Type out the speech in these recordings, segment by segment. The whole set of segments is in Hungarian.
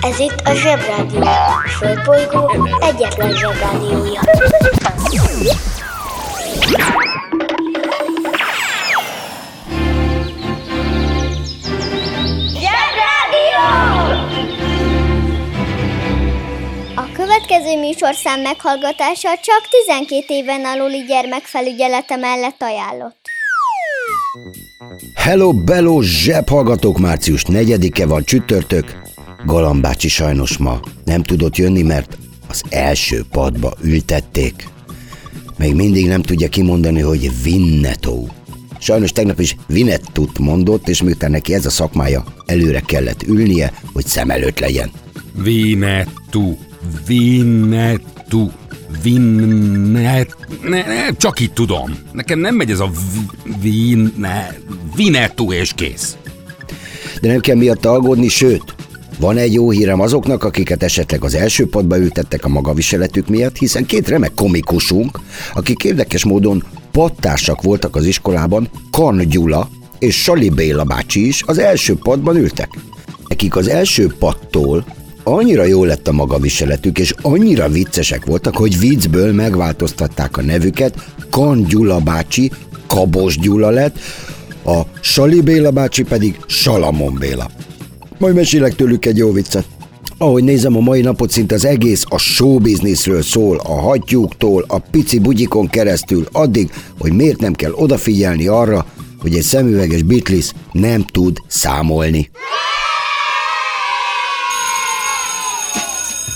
Ez itt a Zsebrádió. A Földbolygó egyetlen Zsebrádiója. Zsebrádió! A következő műsorszám meghallgatása csak 12 éven aluli gyermekfelügyelete mellett ajánlott. Hello, bello, zsebhallgatók, március 4-e van csütörtök. Galambácsi sajnos ma nem tudott jönni, mert az első padba ültették. Még mindig nem tudja kimondani, hogy Vinnetó. Sajnos tegnap is Vinettut mondott, és miután neki ez a szakmája, előre kellett ülnie, hogy szem előtt legyen. Vinettu, Vinettu, Vinnet... Ne, ne, csak itt tudom. Nekem nem megy ez a Vinne... Vinettu és kész. De nem kell miatt aggódni, sőt, van egy jó hírem azoknak, akiket esetleg az első padba ültettek a magaviseletük miatt, hiszen két remek komikusunk, akik érdekes módon pattársak voltak az iskolában, Kan Gyula és Sali Béla bácsi is az első padban ültek. Nekik az első pattól annyira jó lett a magaviseletük, és annyira viccesek voltak, hogy viccből megváltoztatták a nevüket, Kan Gyula bácsi Kabos Gyula lett, a Sali Béla bácsi pedig Salamon Béla. Majd mesélek tőlük egy jó viccet. Ahogy nézem a mai napot, szinte az egész a showbizniszről szól, a hattyúktól, a pici bugyikon keresztül, addig, hogy miért nem kell odafigyelni arra, hogy egy szemüveges Beatles nem tud számolni.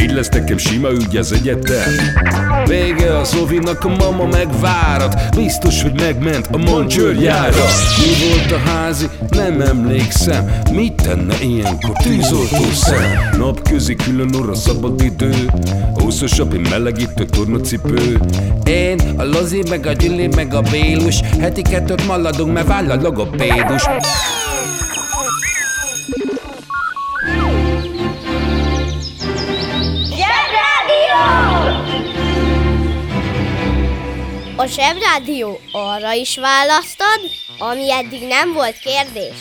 Így lesz nekem sima ügy az egyetem. Vége a Zovinak, a mama megvárat. Biztos, hogy megment a mancsőrjára Mi volt a házi? Nem emlékszem. Mit tenne ilyenkor tűzoltó szem? Napközi külön orra szabad idő. Úszosabb, én melegítő tornacipő. Én, a Lozi, meg a Gyüli, meg a Bélus. Heti kettőt maladunk, mert váll a logopédus A Zsebrádió arra is választad, ami eddig nem volt kérdés.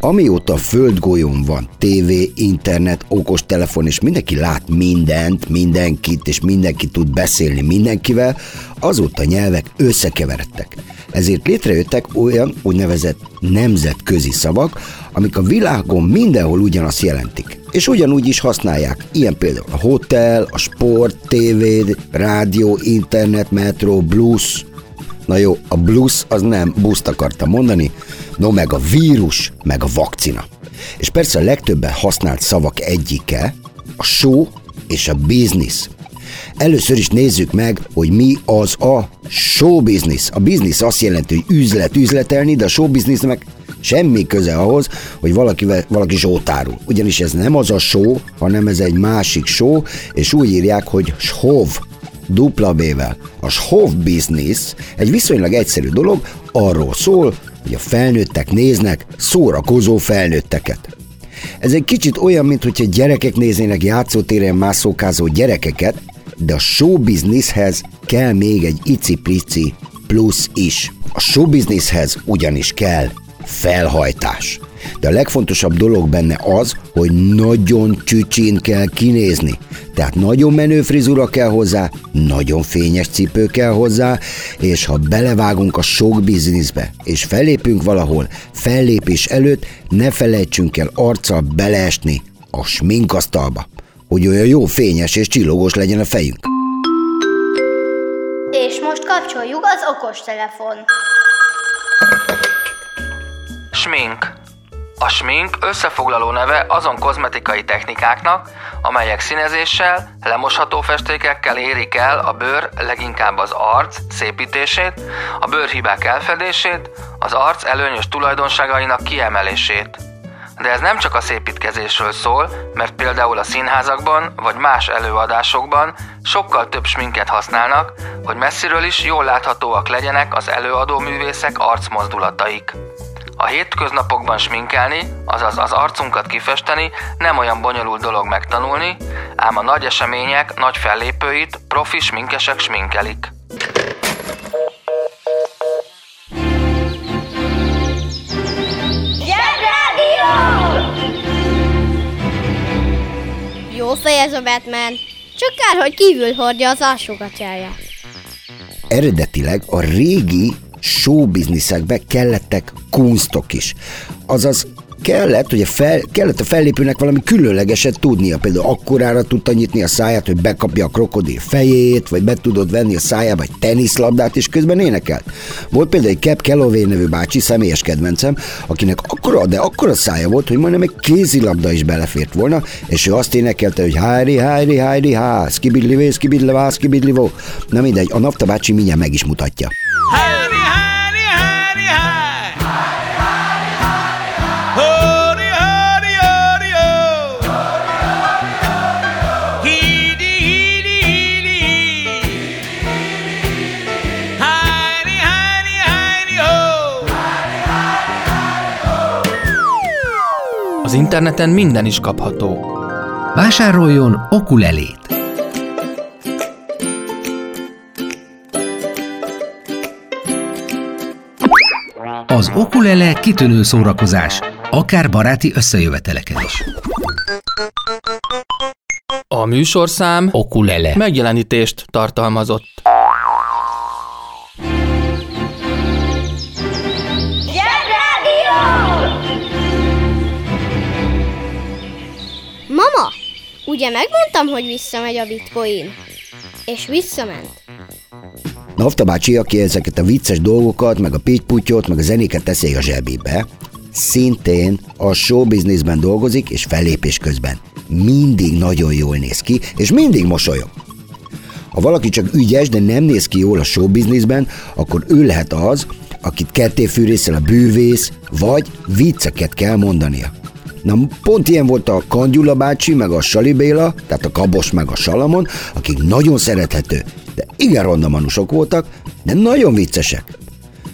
Amióta földgolyón van tévé, internet, okostelefon, és mindenki lát mindent, mindenkit, és mindenki tud beszélni mindenkivel, azóta nyelvek összekeveredtek. Ezért létrejöttek olyan úgynevezett nemzetközi szavak, amik a világon mindenhol ugyanazt jelentik. És ugyanúgy is használják. Ilyen például a hotel, a sport, tévé, rádió, internet, metro, blues, Na jó, a blues az nem buszt akarta mondani, no meg a vírus, meg a vakcina. És persze a legtöbben használt szavak egyike, a show és a business. Először is nézzük meg, hogy mi az a show business. A business azt jelenti, hogy üzlet, üzletelni, de a show businessnek semmi köze ahhoz, hogy valaki, valaki zsótárul. Ugyanis ez nem az a show, hanem ez egy másik show, és úgy írják, hogy shov, dupla B-vel. A shov business egy viszonylag egyszerű dolog, arról szól, hogy a felnőttek néznek szórakozó felnőtteket. Ez egy kicsit olyan, mint hogyha gyerekek néznének játszótéren mászókázó gyerekeket, de a businesshez kell még egy icipici plusz is. A show businesshez ugyanis kell felhajtás. De a legfontosabb dolog benne az, hogy nagyon csücsin kell kinézni. Tehát nagyon menő frizura kell hozzá, nagyon fényes cipő kell hozzá, és ha belevágunk a sok bizniszbe, és fellépünk valahol, fellépés előtt ne felejtsünk el arccal beleesni a sminkasztalba, hogy olyan jó fényes és csillogós legyen a fejünk. És most kapcsoljuk az okostelefon. Smink. A smink összefoglaló neve azon kozmetikai technikáknak, amelyek színezéssel, lemosható festékekkel érik el a bőr, leginkább az arc szépítését, a bőrhibák elfedését, az arc előnyös tulajdonságainak kiemelését. De ez nem csak a szépítkezésről szól, mert például a színházakban vagy más előadásokban sokkal több sminket használnak, hogy messziről is jól láthatóak legyenek az előadó művészek arcmozdulataik. A hétköznapokban sminkelni, azaz az arcunkat kifesteni nem olyan bonyolult dolog megtanulni, ám a nagy események nagy fellépőit profi sminkesek sminkelik. Zsebrádió! Jó fej ez a Batman. Csak kár, hogy kívül hordja az alsógatyáját. Eredetileg a régi showbizniszekbe kellettek kunstok is. Azaz kellett, hogy a fel, kellett a fellépőnek valami különlegeset tudnia. Például akkorára tudta nyitni a száját, hogy bekapja a krokodil fejét, vagy be tudod venni a szájába egy teniszlabdát, és közben énekelt. Volt például egy Cap Calloway nevű bácsi, személyes kedvencem, akinek akkora, de akkora szája volt, hogy majdnem egy kézilabda is belefért volna, és ő azt énekelte, hogy hári, hári, hári, há, skibidlivé, skibidlevá, skibidlivó. Na mindegy, a Nafta bácsi mindjárt meg is mutatja. Hári, interneten minden is kapható. Vásároljon okulelét! Az okulele kitűnő szórakozás, akár baráti összejöveteleken is. A műsorszám Okulele. megjelenítést tartalmazott. Ugye megmondtam, hogy visszamegy a bitcoin? És visszament. Nafta bácsi, aki ezeket a vicces dolgokat, meg a pittyputyot, meg a zenéket teszi a zsebébe, szintén a showbizniszben dolgozik, és fellépés közben mindig nagyon jól néz ki, és mindig mosolyog. Ha valaki csak ügyes, de nem néz ki jól a showbizniszben, akkor ő lehet az, akit kettéfűrészel a bűvész, vagy vicceket kell mondania. Na, pont ilyen volt a Kangyula bácsi, meg a Sali Béla, tehát a Kabos, meg a Salamon, akik nagyon szerethető, de igen ronda manusok voltak, de nagyon viccesek.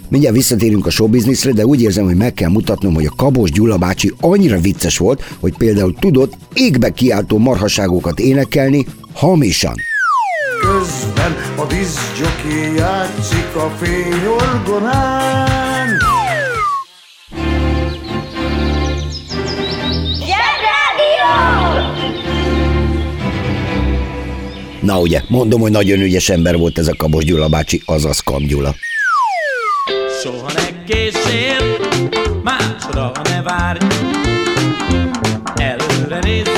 Mindjárt visszatérünk a showbizniszre, de úgy érzem, hogy meg kell mutatnom, hogy a Kabos Gyula bácsi annyira vicces volt, hogy például tudott égbe kiáltó marhaságokat énekelni hamisan. Közben a diszjoki játszik a fényorgonán. Na ugye, mondom, hogy nagyon ügyes ember volt ez a Kabos Gyula bácsi, azaz Kam Gyula. Soha ne készsél, másra ne várj. Előre nézzél,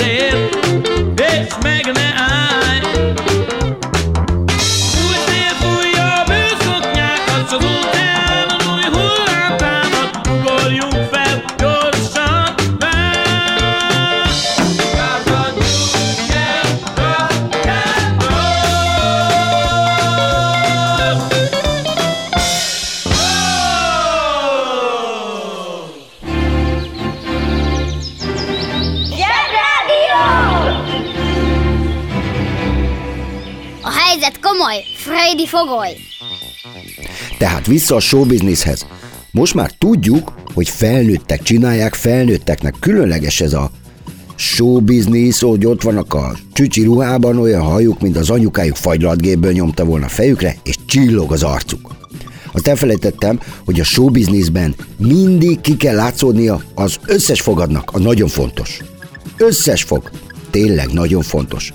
fogoly. Tehát vissza a showbizniszhez. Most már tudjuk, hogy felnőttek csinálják, felnőtteknek különleges ez a showbiznisz, hogy ott vannak a csücsi ruhában olyan hajuk, mint az anyukájuk fagylatgépből nyomta volna a fejükre, és csillog az arcuk. Azt elfelejtettem, hogy a showbizniszben mindig ki kell látszódnia az összes fogadnak, a nagyon fontos. Összes fog. Tényleg nagyon fontos.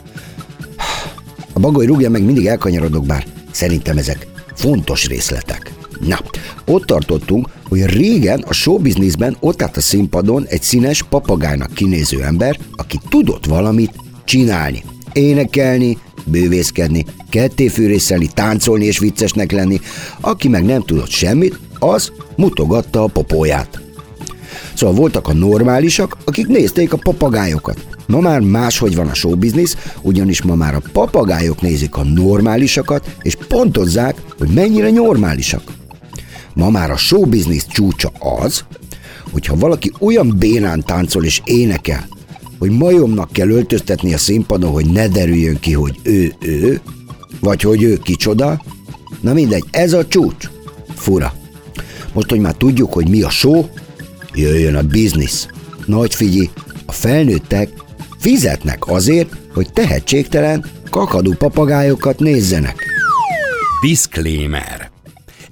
A bagoly rúgja meg mindig elkanyarodok, bár szerintem ezek fontos részletek. Na, ott tartottunk, hogy régen a showbizniszben ott állt a színpadon egy színes papagájnak kinéző ember, aki tudott valamit csinálni. Énekelni, bővészkedni, kettéfűrészelni, táncolni és viccesnek lenni. Aki meg nem tudott semmit, az mutogatta a popóját. Szóval voltak a normálisak, akik nézték a papagájokat. Ma már máshogy van a showbiznisz, ugyanis ma már a papagájok nézik a normálisakat, és pontozzák, hogy mennyire normálisak. Ma már a showbiznisz csúcsa az, hogyha valaki olyan bénán táncol és énekel, hogy majomnak kell öltöztetni a színpadon, hogy ne derüljön ki, hogy ő ő, vagy hogy ő kicsoda, na mindegy, ez a csúcs. Fura. Most, hogy már tudjuk, hogy mi a show, jöjjön a biznisz. Nagy figyi, a felnőttek fizetnek azért, hogy tehetségtelen, kakadú papagájokat nézzenek. Disclaimer.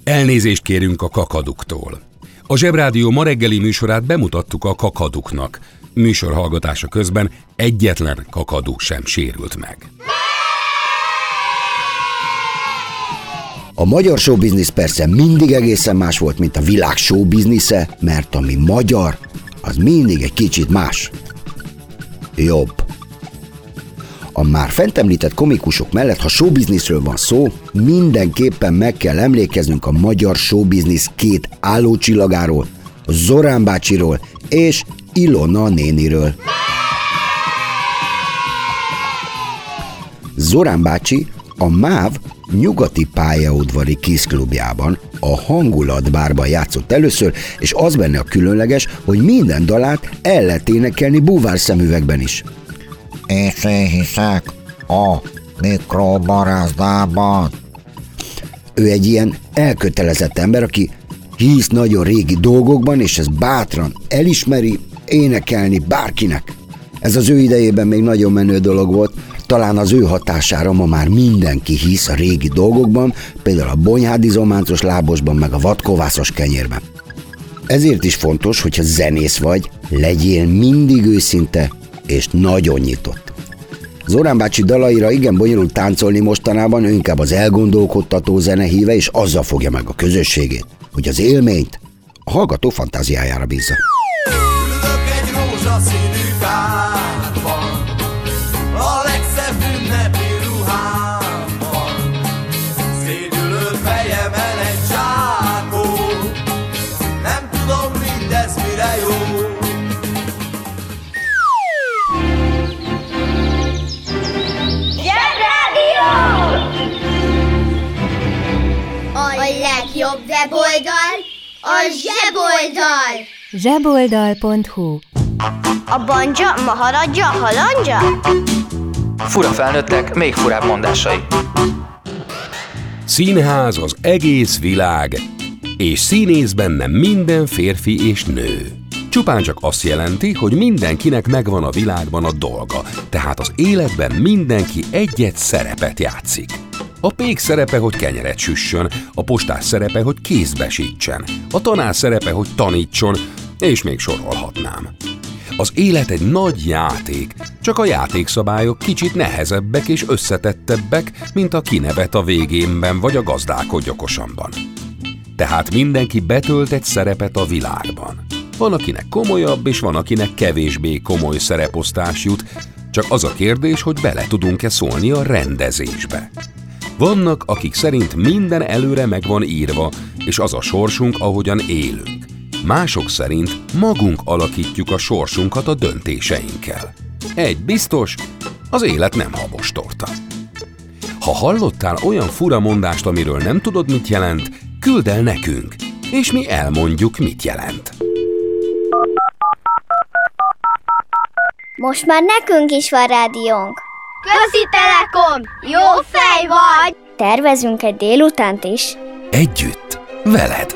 Elnézést kérünk a kakaduktól. A Zsebrádió ma reggeli műsorát bemutattuk a kakaduknak. Műsor hallgatása közben egyetlen kakadú sem sérült meg. A magyar showbiznisz persze mindig egészen más volt, mint a világ showbiznisze, mert ami magyar, az mindig egy kicsit más. Jobb. A már fent említett komikusok mellett, ha showbizniszről van szó, mindenképpen meg kell emlékeznünk a magyar showbiznisz két állócsillagáról, Zorán bácsiról és Ilona néniről. Zorán bácsi a MÁV nyugati pályaudvari kiszklubjában, a hangulatbárban játszott először, és az benne a különleges, hogy minden dalát el lehet énekelni búvár szemüvegben is. És én hiszek a mikrobarázdában. Ő egy ilyen elkötelezett ember, aki hisz nagyon régi dolgokban, és ez bátran elismeri, énekelni bárkinek. Ez az ő idejében még nagyon menő dolog volt, talán az ő hatására ma már mindenki hisz a régi dolgokban, például a bonyhádizománcos lábosban, meg a vadkovászos kenyérben. Ezért is fontos, hogyha zenész vagy, legyél mindig őszinte és nagyon nyitott. Zorán bácsi dalaira igen bonyolult táncolni mostanában, ő inkább az elgondolkodtató zenehíve, és azzal fogja meg a közösségét, hogy az élményt a hallgató fantáziájára bízza. Zseboldal! zseboldal.hu A banja, maharadja, halandja? Fura felnőttek, még furább mondásai. Színház az egész világ, és színész benne minden férfi és nő. Csupán csak azt jelenti, hogy mindenkinek megvan a világban a dolga, tehát az életben mindenki egyet szerepet játszik. A pék szerepe, hogy kenyeret süssön, a postás szerepe, hogy kézbe sítsen, a tanár szerepe, hogy tanítson, és még sorolhatnám. Az élet egy nagy játék, csak a játékszabályok kicsit nehezebbek és összetettebbek, mint a kinevet a végénben vagy a gazdálkodj okosanban. Tehát mindenki betölt egy szerepet a világban. Van, akinek komolyabb, és van, akinek kevésbé komoly szereposztás jut, csak az a kérdés, hogy bele tudunk-e szólni a rendezésbe. Vannak, akik szerint minden előre meg van írva, és az a sorsunk, ahogyan élünk. Mások szerint magunk alakítjuk a sorsunkat a döntéseinkkel. Egy biztos, az élet nem habos torta. Ha hallottál olyan fura mondást, amiről nem tudod, mit jelent, küld el nekünk, és mi elmondjuk, mit jelent. Most már nekünk is van rádiónk. Közi Telekom! Jó fej vagy! Tervezünk egy délutánt is. Együtt, veled!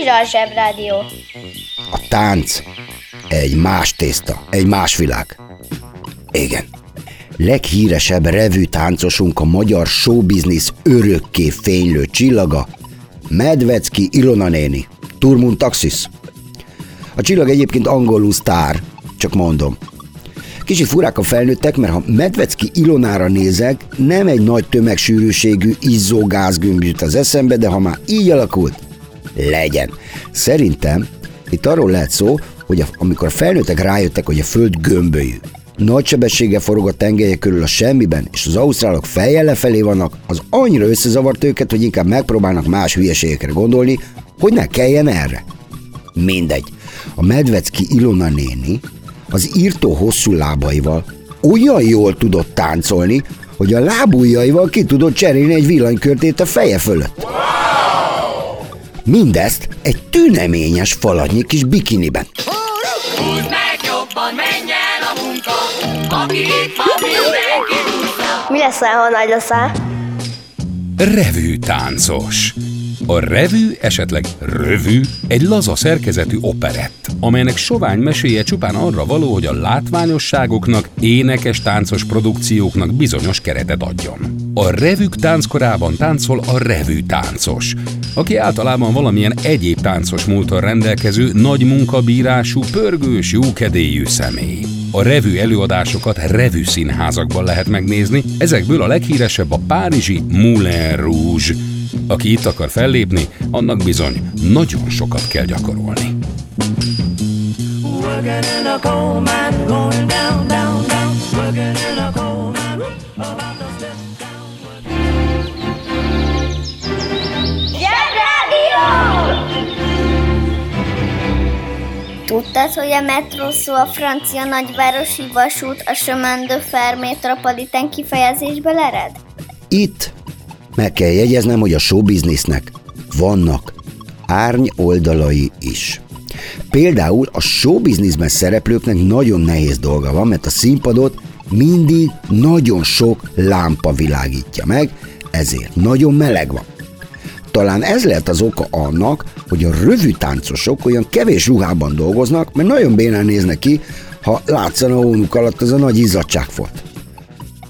Újra a Zsebrádió. A tánc egy más tészta, egy más világ. Igen. Leghíresebb revű táncosunk a magyar showbiznisz örökké fénylő csillaga, Medvecki Ilona néni, Turmun Taxis. A csillag egyébként angolul sztár, csak mondom. Kicsit furák a felnőttek, mert ha Medvecki Ilonára nézek, nem egy nagy tömegsűrűségű izzó gázgömb jut az eszembe, de ha már így alakult, legyen. Szerintem itt arról lehet szó, hogy a, amikor a felnőttek rájöttek, hogy a föld gömbölyű, nagy sebességgel forog a tengelye körül a semmiben, és az ausztrálok fejjel lefelé vannak, az annyira összezavart őket, hogy inkább megpróbálnak más hülyeségekre gondolni, hogy ne kelljen erre. Mindegy. A Medvecki Ilona néni az írtó hosszú lábaival olyan jól tudott táncolni, hogy a lábujjaival ki tudott cserélni egy villanykörtét a feje fölött. Mindezt egy tüneményes faladnyi kis bikiniben. Húzd meg jobban, menj el a munka, aki itt van, mindenki. Mi leszel, ha nagy leszel? Revű táncos. A revű, esetleg rövű, egy laza szerkezetű operett, amelynek sovány meséje csupán arra való, hogy a látványosságoknak, énekes táncos produkcióknak bizonyos keretet adjon. A revük tánckorában táncol a revű táncos, aki általában valamilyen egyéb táncos múltal rendelkező, nagy munkabírású, pörgős, jókedélyű személy. A revű előadásokat revű színházakban lehet megnézni, ezekből a leghíresebb a párizsi Moulin Rouge. Aki itt akar fellépni, annak bizony nagyon sokat kell gyakorolni. Tudtad, hogy a metró szó a francia nagyvárosi vasút a chemin de fer metropolitan kifejezésből ered? Itt meg kell jegyeznem, hogy a showbiznisznek vannak árny oldalai is. Például a showbizniszben szereplőknek nagyon nehéz dolga van, mert a színpadot mindig nagyon sok lámpa világítja meg, ezért nagyon meleg van. Talán ez lehet az oka annak, hogy a rövű táncosok olyan kevés ruhában dolgoznak, mert nagyon bénán néznek ki, ha látszana a hónuk alatt az a nagy izzadságfolt.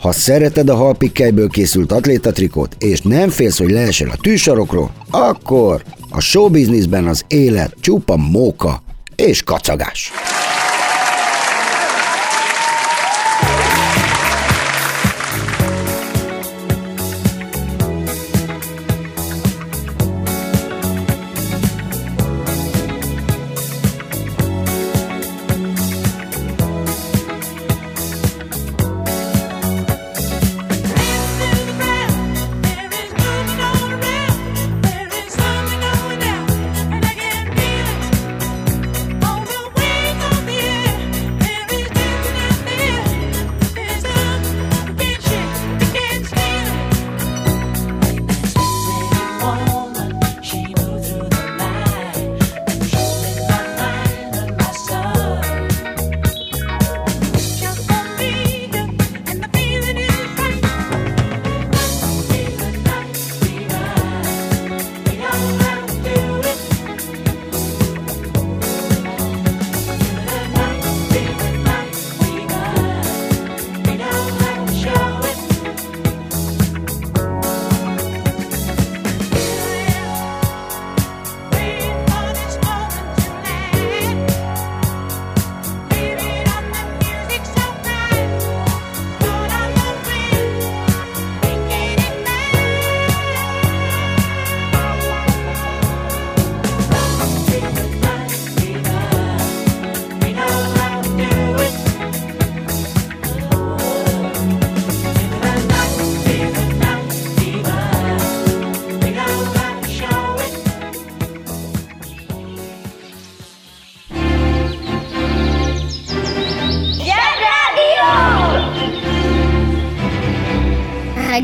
Ha szereted a halpikkelyből készült atlétatrikót, és nem félsz, hogy leesel a tűsarokról, akkor a showbizniszben az élet csupa móka és kacagás.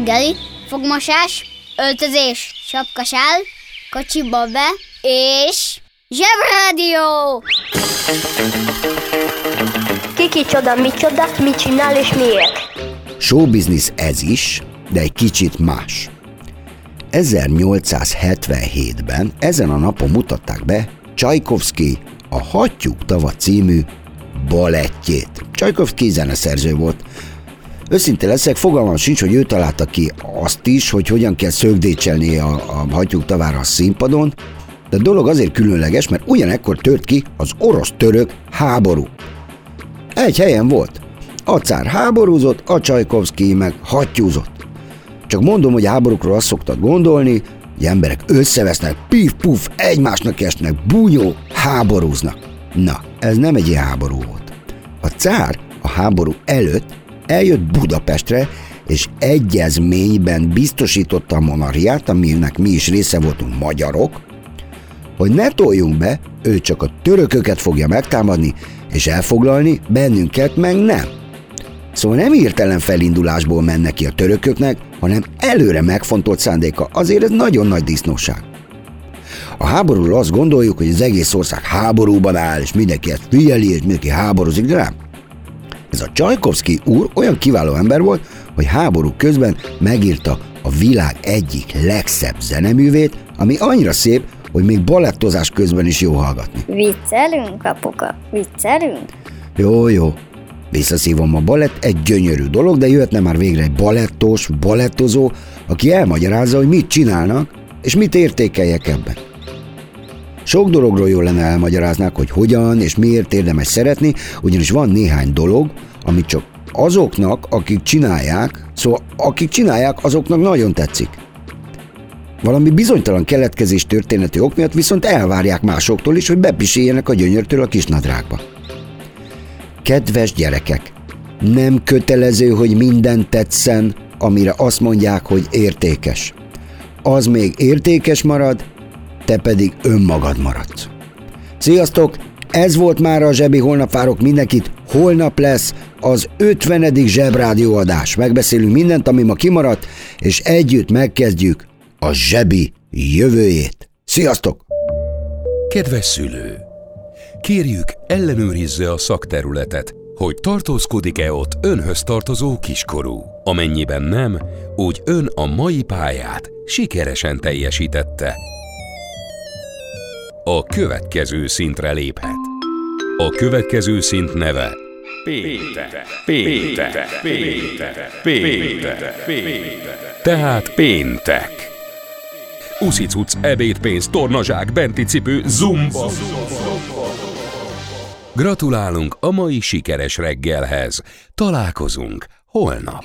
Reggeli, fogmosás, öltözés, sapkasál, kocsiba be, és zsebrádió! Kiki csoda, micsoda, mit csinál és miért? Showbiznisz ez is, de egy kicsit más. 1877-ben ezen a napon mutatták be Csajkovszki a Hattyúk tava című balettjét. Csajkovszki zeneszerző volt. Őszinte leszek, fogalmam sincs, hogy ő találta ki azt is, hogy hogyan kell szögdécselni a, a Hattyúk tavára a színpadon, de a dolog azért különleges, mert ugyanekkor tört ki az orosz-török háború. Egy helyen volt. A cár háborúzott, a Csajkovszki meg hattyúzott. Csak mondom, hogy háborúkról azt szoktad gondolni, hogy emberek összevesznek, pif-puf, egymásnak esnek, bunyó, háborúznak. Na, ez nem egy ilyen háború volt. A cár a háború előtt eljött Budapestre, és egyezményben biztosította a monarhiát, aminek mi is része voltunk magyarok, hogy ne toljunk be, ő csak a törököket fogja megtámadni, és elfoglalni, bennünket meg nem. Szóval nem írtelen felindulásból mennek ki a törököknek, hanem előre megfontolt szándéka. Azért ez nagyon nagy disznóság. A háborúról azt gondoljuk, hogy az egész ország háborúban áll, és mindenki ezt figyeli, és mindenki háborúzik, de nem. Ez a Csajkovszki úr olyan kiváló ember volt, hogy háború közben megírta a világ egyik legszebb zeneművét, ami annyira szép, hogy még balettozás közben is jó hallgatni. Viccelünk, apuka, viccelünk? Jó, jó. Visszaszívom a balett, egy gyönyörű dolog, de jöhetne már végre egy balettos, balettozó, aki elmagyarázza, hogy mit csinálnak, és mit értékeljek ebben. Sok dologról jól lenne elmagyaráznák, hogy hogyan és miért érdemes szeretni, ugyanis van néhány dolog, amit csak azoknak, akik csinálják, szóval akik csinálják, azoknak nagyon tetszik. Valami bizonytalan keletkezés történeti ok miatt viszont elvárják másoktól is, hogy bepiséljenek a gyönyörtől a kisnadrágba. Kedves gyerekek, nem kötelező, hogy minden tetszen, amire azt mondják, hogy értékes. Az még értékes marad, te pedig önmagad maradsz. Sziasztok! Ez volt már a Zsebi Holnap várok mindenkit. Holnap lesz az 50. Zsebrádió adás. Megbeszélünk mindent, ami ma kimaradt, és együtt megkezdjük a Zsebi jövőjét. Sziasztok! Kedves szülő! Kérjük, ellenőrizze a szakterületet, hogy tartózkodik-e ott önhöz tartozó kiskorú. Amennyiben nem, úgy ön a mai pályát sikeresen teljesítette. A következő szintre léphet. A következő szint neve Péter, Péter, Péter, Péter, Péter. Tehát péntek. Uszicuc, ebédpénz, tornazsák, benti cipő, zumba. Gratulálunk a mai sikeres reggelhez. Találkozunk holnap.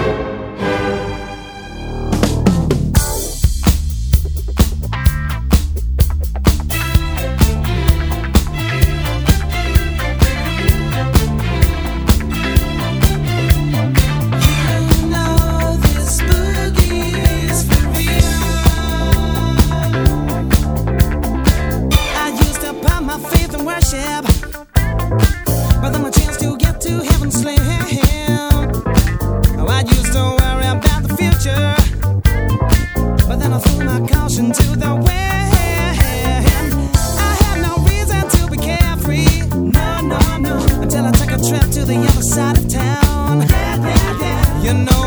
You know